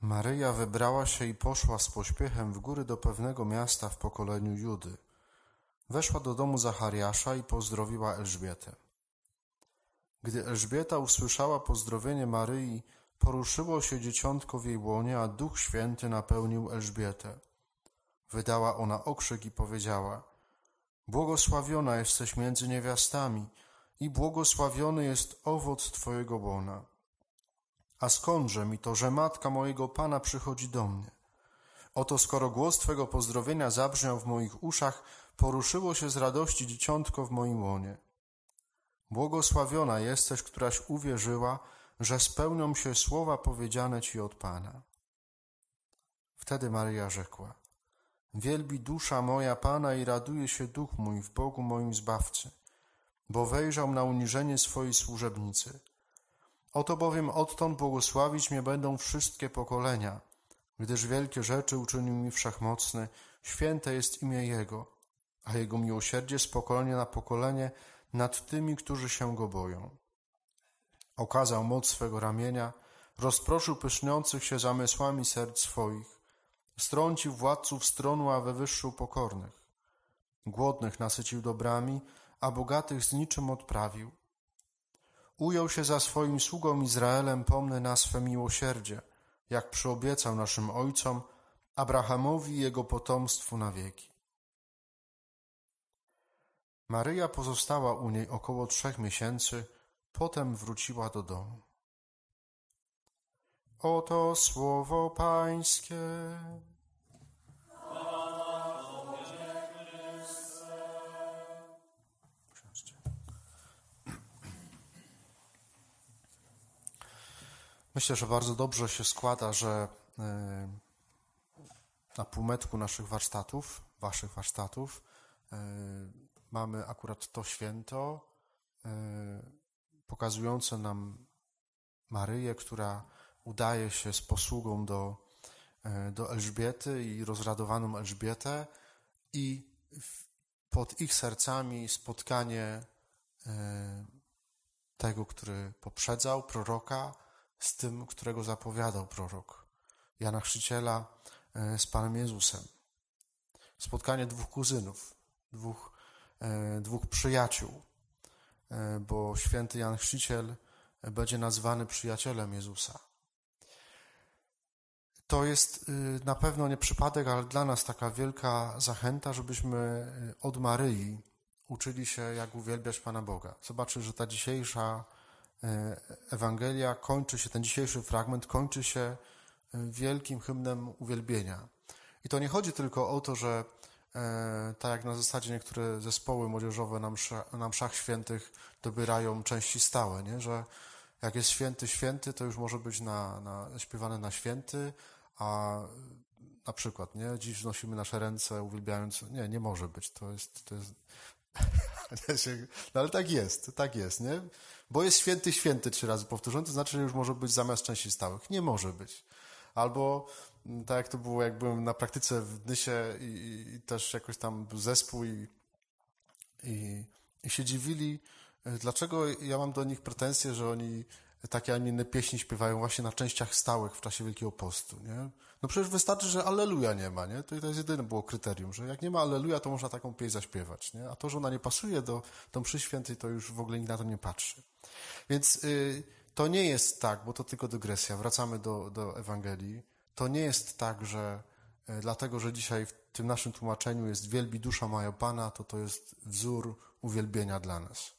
Maryja wybrała się i poszła z pośpiechem w góry do pewnego miasta w pokoleniu Judy. Weszła do domu Zachariasza i pozdrowiła Elżbietę. Gdy Elżbieta usłyszała pozdrowienie Maryi, poruszyło się dzieciątko w jej łonie, a Duch Święty napełnił Elżbietę. Wydała ona okrzyk i powiedziała: Błogosławiona jesteś między niewiastami i błogosławiony jest owoc Twojego łona. A skądże mi to, że matka mojego Pana przychodzi do mnie? Oto skoro głos Twego pozdrowienia zabrzmiał w moich uszach, poruszyło się z radości dzieciątko w moim łonie. Błogosławiona jesteś, któraś uwierzyła, że spełnią się słowa powiedziane Ci od Pana. Wtedy Maryja rzekła, Wielbi dusza moja Pana i raduje się duch mój w Bogu moim Zbawcy, bo wejrzał na uniżenie swojej służebnicy. Oto bowiem odtąd błogosławić mnie będą wszystkie pokolenia, gdyż wielkie rzeczy uczynił mi wszechmocny, święte jest imię Jego, a Jego miłosierdzie z pokolenia na pokolenie nad tymi, którzy się Go boją. Okazał moc swego ramienia, rozproszył pyszniących się zamysłami serc swoich, strącił władców stronu, a wywyższył pokornych. Głodnych nasycił dobrami, a bogatych z niczym odprawił. Ujął się za swoim sługą Izraelem pomny na swe miłosierdzie, jak przyobiecał naszym ojcom, Abrahamowi i jego potomstwu na wieki. Maryja pozostała u niej około trzech miesięcy, potem wróciła do domu. Oto słowo Pańskie. Myślę, że bardzo dobrze się składa, że e, na półmetku naszych warsztatów, waszych warsztatów, e, mamy akurat to święto e, pokazujące nam Maryję, która udaje się z posługą do, do Elżbiety i rozradowaną Elżbietę i pod ich sercami spotkanie tego, który poprzedzał proroka, z tym, którego zapowiadał prorok Jana Chrzciciela e, z Panem Jezusem. Spotkanie dwóch kuzynów, dwóch, e, dwóch przyjaciół, e, bo święty Jan Chrzciciel będzie nazwany przyjacielem Jezusa. To jest na pewno nie przypadek, ale dla nas taka wielka zachęta, żebyśmy od Maryi uczyli się, jak uwielbiać Pana Boga. Zobaczcie, że ta dzisiejsza Ewangelia kończy się, ten dzisiejszy fragment kończy się e, wielkim hymnem uwielbienia. I to nie chodzi tylko o to, że e, tak jak na zasadzie niektóre zespoły młodzieżowe na, msza, na mszach świętych dobierają części stałe, nie? że jak jest święty, święty, to już może być na, na, śpiewane na święty, a na przykład, nie? Dziś wznosimy nasze ręce uwielbiając. Nie, nie może być. To jest, to jest no ale tak jest, tak jest, nie? Bo jest święty, święty trzy razy powtórzony, to znaczy, że już może być zamiast części stałych. Nie może być. Albo mm, tak jak to było, jak byłem na praktyce w Dysie i, i też jakoś tam był zespół i, i, i się dziwili, e, dlaczego ja mam do nich pretensje, że oni takie, a nie inne pieśni śpiewają właśnie na częściach stałych w czasie Wielkiego Postu, nie? No przecież wystarczy, że Alleluja nie ma, nie? To, jest jedyne było kryterium, że jak nie ma Alleluja, to można taką pieśń zaśpiewać, nie? A to, że ona nie pasuje do, do mszy świętej, to już w ogóle nikt na to nie patrzy. Więc y, to nie jest tak, bo to tylko dygresja, wracamy do, do Ewangelii, to nie jest tak, że y, dlatego, że dzisiaj w tym naszym tłumaczeniu jest wielbi dusza moja Pana, to to jest wzór uwielbienia dla nas.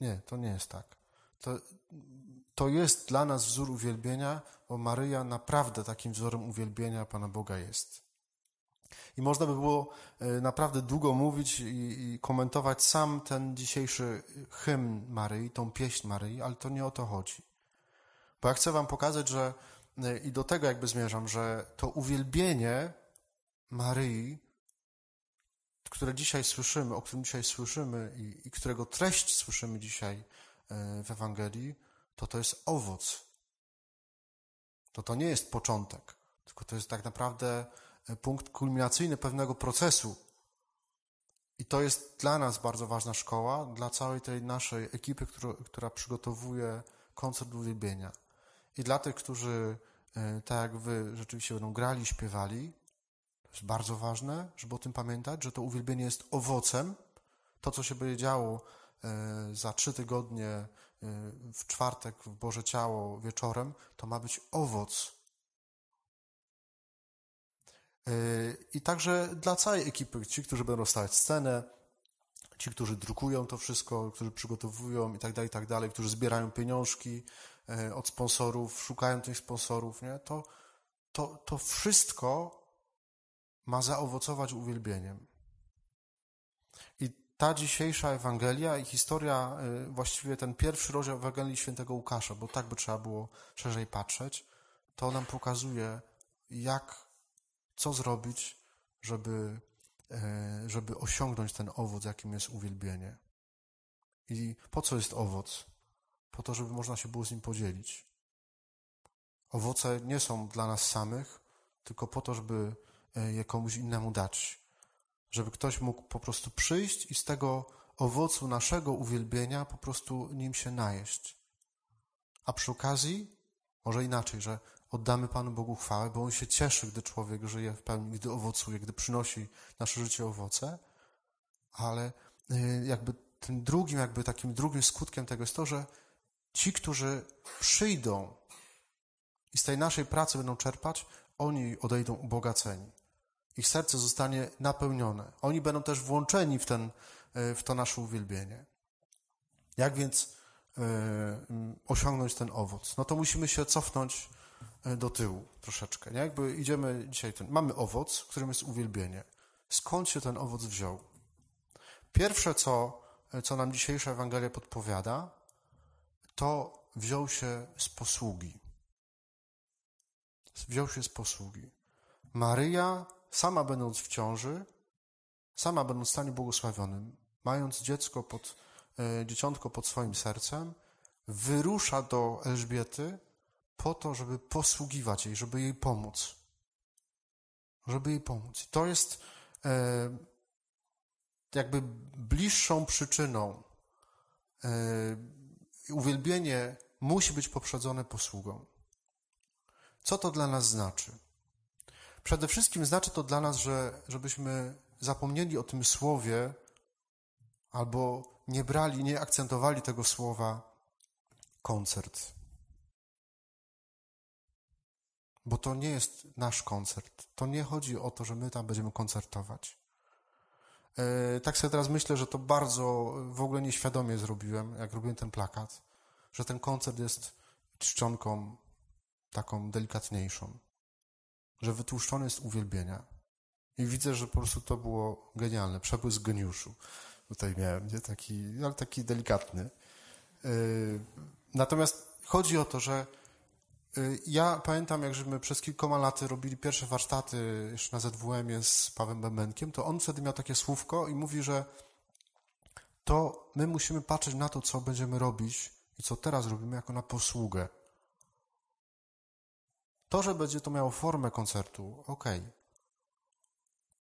Nie, to nie jest tak. To, to jest dla nas wzór uwielbienia, bo Maryja naprawdę takim wzorem uwielbienia Pana Boga jest. I można by było e, naprawdę długo mówić i, komentować sam ten dzisiejszy hymn Maryi, tą pieśń Maryi, ale to nie o to chodzi. Bo ja chcę Wam pokazać, że e, i do tego jakby zmierzam, że to uwielbienie Maryi, które dzisiaj słyszymy, o którym dzisiaj słyszymy i, i którego treść słyszymy dzisiaj w Ewangelii, to to jest owoc. To to nie jest początek, tylko to jest tak naprawdę e, punkt kulminacyjny pewnego procesu. I to jest dla nas bardzo ważna szkoła, dla całej tej naszej ekipy, która, przygotowuje koncert uwielbienia. I dla tych, którzy e, tak jak wy rzeczywiście będą grali, śpiewali. To jest bardzo ważne, żeby o tym pamiętać, że to uwielbienie jest owocem. To, co się będzie działo e, za trzy tygodnie e, w czwartek w Boże Ciało wieczorem, to ma być owoc. I także dla całej ekipy, ci, którzy będą stać scenę, ci, którzy drukują to wszystko, którzy przygotowują i tak dalej, i tak dalej, którzy zbierają pieniążki e, od sponsorów, szukają tych sponsorów, nie? To, to, to wszystko ma zaowocować uwielbieniem. Ta dzisiejsza Ewangelia i historia, e, właściwie ten pierwszy rozdział Ewangelii Świętego Łukasza, bo tak by trzeba było szerzej patrzeć, to nam pokazuje, jak, co zrobić, żeby E, żeby osiągnąć ten owoc, jakim jest uwielbienie. I po co jest owoc? Po to, żeby można się było z nim podzielić. Owoce nie są dla nas samych, tylko po to, żeby e, je komuś innemu dać. Żeby ktoś mógł po prostu przyjść i z tego owocu naszego uwielbienia po prostu nim się najeść. A przy okazji, może inaczej, że oddamy Panu Bogu chwałę, bo On się cieszy, gdy człowiek żyje w pełni, gdy owocuje, gdy przynosi nasze życie owoce, ale y, jakby tym drugim, jakby takim drugim skutkiem tego jest to, że ci, którzy przyjdą i z tej naszej pracy będą czerpać, oni odejdą ubogaceni. Ich serce zostanie napełnione. Oni będą też włączeni w, ten, y, w to nasze uwielbienie. Jak więc y, osiągnąć ten owoc? No to musimy się cofnąć E, do tyłu troszeczkę. Nie? Jakby idziemy dzisiaj, ten, mamy owoc, którym jest uwielbienie. Skąd się ten owoc wziął? Pierwsze, co, e, co nam dzisiejsza Ewangelia podpowiada, to wziął się z posługi. Wziął się z posługi. Maryja, sama będąc w ciąży, sama będąc w stanie błogosławionym, mając dziecko pod, e, dzieciątko pod swoim sercem, wyrusza do Elżbiety, po to, żeby posługiwać jej, żeby jej pomóc. Żeby jej pomóc. I to jest e, jakby bliższą przyczyną. E, uwielbienie musi być poprzedzone posługą. Co to dla nas znaczy? Przede wszystkim znaczy to dla nas, że żebyśmy zapomnieli o tym słowie albo nie brali, nie akcentowali tego słowa koncert. Bo to nie jest nasz koncert. To nie chodzi o to, że my tam będziemy koncertować. E, tak sobie teraz myślę, że to bardzo w ogóle nieświadomie zrobiłem, jak robiłem ten plakat, że ten koncert jest czcionką taką delikatniejszą, że wytłuszczony jest uwielbienia. I widzę, że po prostu to było genialne, przepłysk geniuszu. Tutaj miałem, nie? Taki, ale taki delikatny. E, natomiast chodzi o to, że Y, ja pamiętam, jak żeśmy przez kilkoma laty robili pierwsze warsztaty jeszcze na ZWM-ie z Pawem Bębenkiem, to on wtedy miał takie słówko i mówi, że to my musimy patrzeć na to, co będziemy robić i co teraz robimy, jako na posługę. To, że będzie to miało formę koncertu, ok.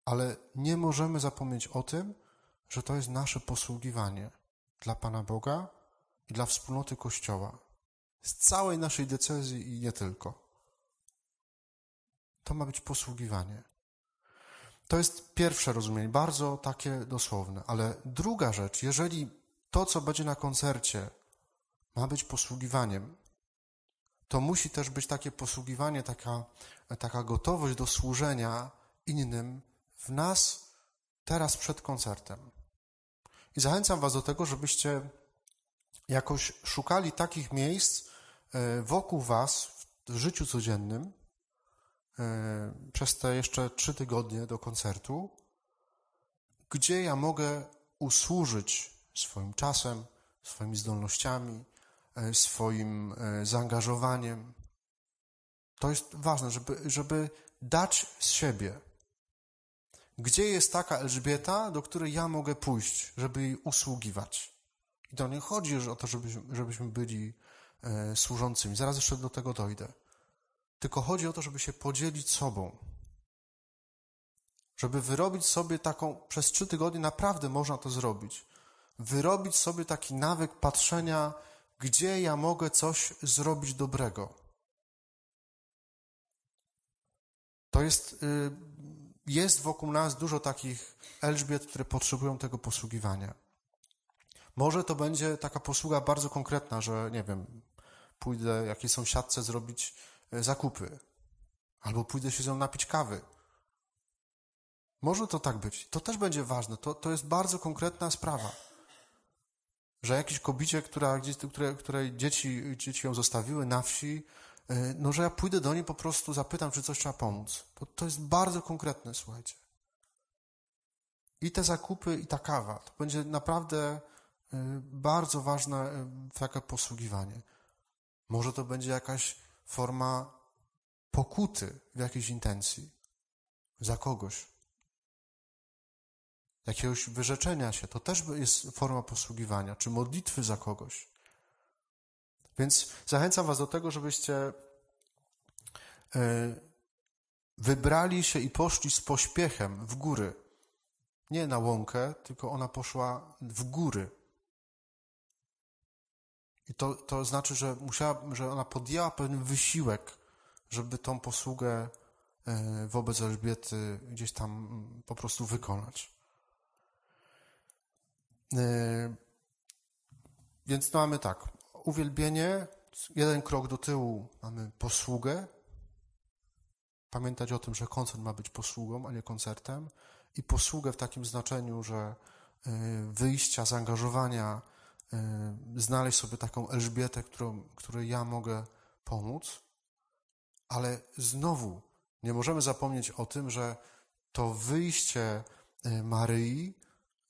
Ale nie możemy zapomnieć o tym, że to jest nasze posługiwanie dla Pana Boga i dla wspólnoty Kościoła z całej naszej decyzji i nie tylko. To ma być posługiwanie. To jest pierwsze rozumienie, bardzo takie dosłowne, ale druga rzecz, jeżeli to, co będzie na koncercie, ma być posługiwaniem, to musi też być takie posługiwanie, taka, taka gotowość do służenia innym w nas teraz przed koncertem. I zachęcam Was do tego, żebyście jakoś szukali takich miejsc, E, wokół Was w życiu codziennym e, przez te jeszcze trzy tygodnie do koncertu, gdzie ja mogę usłużyć swoim czasem, swoimi zdolnościami, swoim zaangażowaniem. To jest ważne, żeby, żeby dać z siebie. Gdzie jest taka Elżbieta, do której ja mogę pójść, żeby jej usługiwać? I to nie chodzi o to, żebyśmy, żebyśmy byli E, służącymi. Zaraz jeszcze do tego dojdę. Tylko chodzi o to, żeby się podzielić sobą. Żeby wyrobić sobie taką, przez trzy tygodnie naprawdę można to zrobić. Wyrobić sobie taki nawyk patrzenia, gdzie ja mogę coś zrobić dobrego. To jest, y, jest wokół nas dużo takich Elżbiet, które potrzebują tego posługiwania. Może to będzie taka posługa bardzo konkretna, że nie wiem, pójdę jakiejś sąsiadce zrobić y, zakupy, albo pójdę się z nią napić kawy. Może to tak być. To też będzie ważne. To, to jest bardzo konkretna sprawa. Że jakiś kobicie, która, które, której dzieci, dzieci ją zostawiły na wsi, y, no że ja pójdę do niej po prostu zapytam, czy coś trzeba pomóc. To, to jest bardzo konkretne, słuchajcie. I te zakupy, i ta kawa. To będzie naprawdę y, bardzo ważne y, takie posługiwanie. Może to będzie jakaś forma pokuty w jakiejś intencji za kogoś jakiegoś wyrzeczenia się. To też jest forma posługiwania, czy modlitwy za kogoś. Więc zachęcam Was do tego, żebyście e, wybrali się i poszli z pośpiechem w góry. Nie na łąkę, tylko ona poszła w góry. I to, to znaczy, że musiała, że ona podjęła pewien wysiłek, żeby tą posługę e, wobec Elżbiety gdzieś tam po prostu wykonać. Yy, więc mamy tak, uwielbienie, jeden krok do tyłu mamy posługę. Pamiętać o tym, że koncert ma być posługą, a nie koncertem. I posługę w takim znaczeniu, że yy, wyjścia, zaangażowania, yy, znaleźć sobie taką Elżbietę, którą, której ja mogę pomóc. Ale znowu nie możemy zapomnieć o tym, że to wyjście Maryi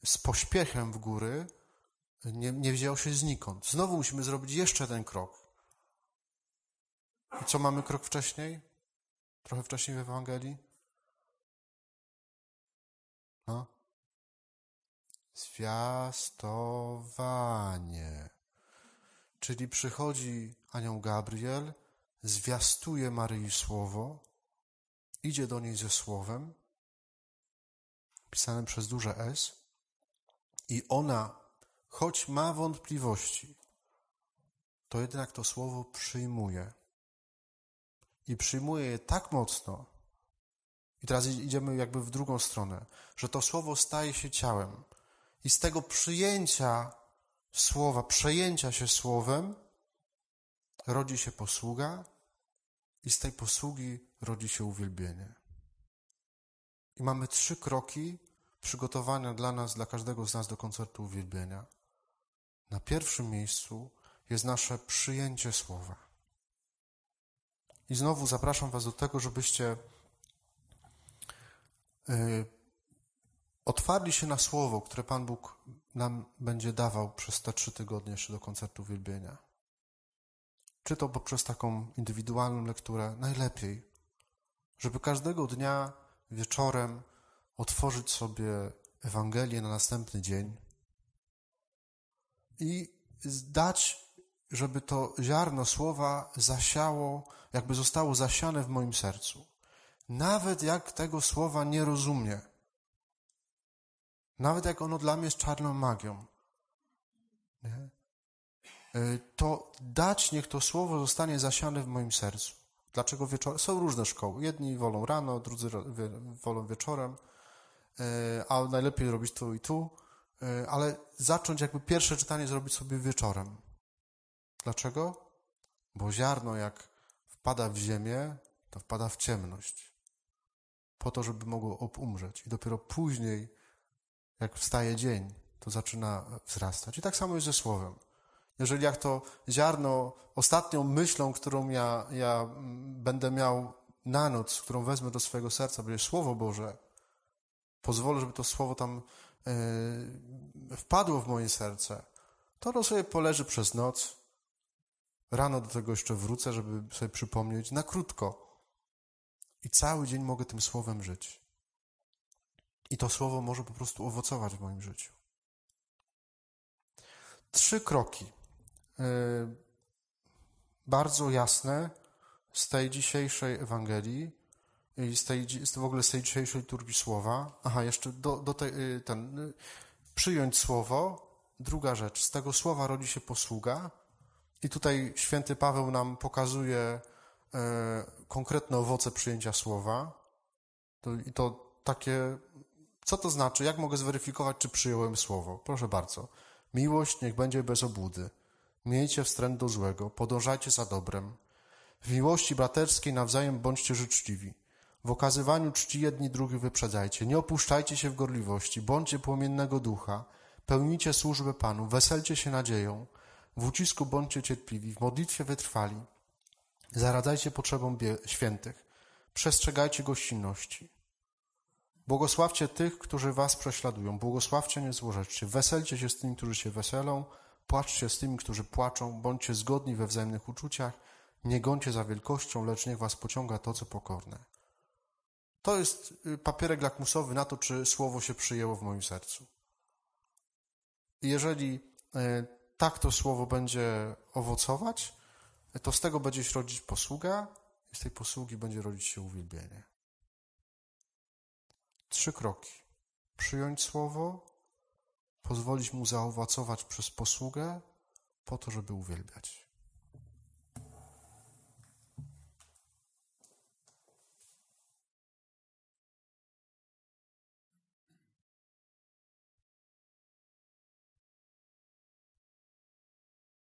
z pośpiechem w góry nie, nie wzięło się znikąd. Znowu musimy zrobić jeszcze ten krok. I co mamy krok wcześniej? Trochę wcześniej w Ewangelii? No. Zwiastowanie. Czyli przychodzi anioł Gabriel, zwiastuje Maryi słowo, idzie do niej ze słowem, pisanym przez duże S, i ona, choć ma wątpliwości, to jednak to słowo przyjmuje. I przyjmuje je tak mocno, i teraz idziemy jakby w drugą stronę, że to słowo staje się ciałem. I z tego przyjęcia słowa, przejęcia się słowem, rodzi się posługa, i z tej posługi rodzi się uwielbienie. I mamy trzy kroki, przygotowania dla nas, dla każdego z nas do koncertu uwielbienia. Na pierwszym miejscu jest nasze przyjęcie słowa. I znowu zapraszam Was do tego, żebyście yy, otwarli się na słowo, które Pan Bóg nam będzie dawał przez te trzy tygodnie jeszcze do koncertu uwielbienia. Czy to poprzez taką indywidualną lekturę, najlepiej, żeby każdego dnia wieczorem otworzyć sobie Ewangelię na następny dzień i dać, żeby to ziarno słowa zasiało, jakby zostało zasiane w moim sercu. Nawet jak tego słowa nie rozumie, nawet jak ono dla mnie jest czarną magią, nie? E, to dać, niech to słowo zostanie zasiane w moim sercu. Dlaczego wieczorem? Są różne szkoły. Jedni wolą rano, drudzy wolą wieczorem. E, a najlepiej robić tu i tu, e, ale zacząć jakby pierwsze czytanie zrobić sobie wieczorem. Dlaczego? Bo ziarno jak wpada w ziemię, to wpada w ciemność. Po to, żeby mogło umrzeć. I dopiero później, jak wstaje dzień, to zaczyna wzrastać. I tak samo jest ze słowem. Jeżeli jak to ziarno, ostatnią myślą, którą ja, ja będę miał na noc, którą wezmę do swojego serca, będzie Słowo Boże, pozwolę, żeby to słowo tam yy, wpadło w moje serce, to ono sobie poleży przez noc. Rano do tego jeszcze wrócę, żeby sobie przypomnieć na krótko. I cały dzień mogę tym słowem żyć. I to słowo może po prostu owocować w moim życiu. Trzy kroki. Yy, bardzo jasne z tej dzisiejszej Ewangelii, z tej, w ogóle z tej dzisiejszej liturgii słowa. Aha, jeszcze do, do tej, y, ten, y, przyjąć słowo. Druga rzecz, z tego słowa rodzi się posługa. I tutaj święty Paweł nam pokazuje konkretne owoce przyjęcia słowa. To, I to takie, co to znaczy? Jak mogę zweryfikować, czy przyjąłem słowo? Proszę bardzo. Miłość niech będzie bez obłudy. Miejcie wstręt do złego, podążajcie za dobrem. W miłości braterskiej nawzajem bądźcie życzliwi. W okazywaniu czci jedni drugich wyprzedzajcie. Nie opuszczajcie się w gorliwości, bądźcie płomiennego ducha. Pełnijcie służbę Panu, weselcie się nadzieją. W ucisku bądźcie cierpliwi, w modlitwie wytrwali. Zaradzajcie potrzebom świętych. Przestrzegajcie gościnności. Błogosławcie tych, którzy was prześladują. Błogosławcie, nie złorzeczcie. Weselcie się z tymi, którzy się weselą. Płaczcie z tymi, którzy płaczą. Bądźcie zgodni we wzajemnych uczuciach. Nie gońcie za wielkością, lecz niech was pociąga to, co pokorne. To jest y, papierek lakmusowy na to, czy słowo się przyjęło w moim sercu. Jeżeli y, tak to słowo będzie owocować, to z tego będzie się rodzić posługa i z tej posługi będzie rodzić się uwielbienie. Trzy kroki. Przyjąć słowo, pozwolić mu zaowocować przez posługę, po to, żeby uwielbiać.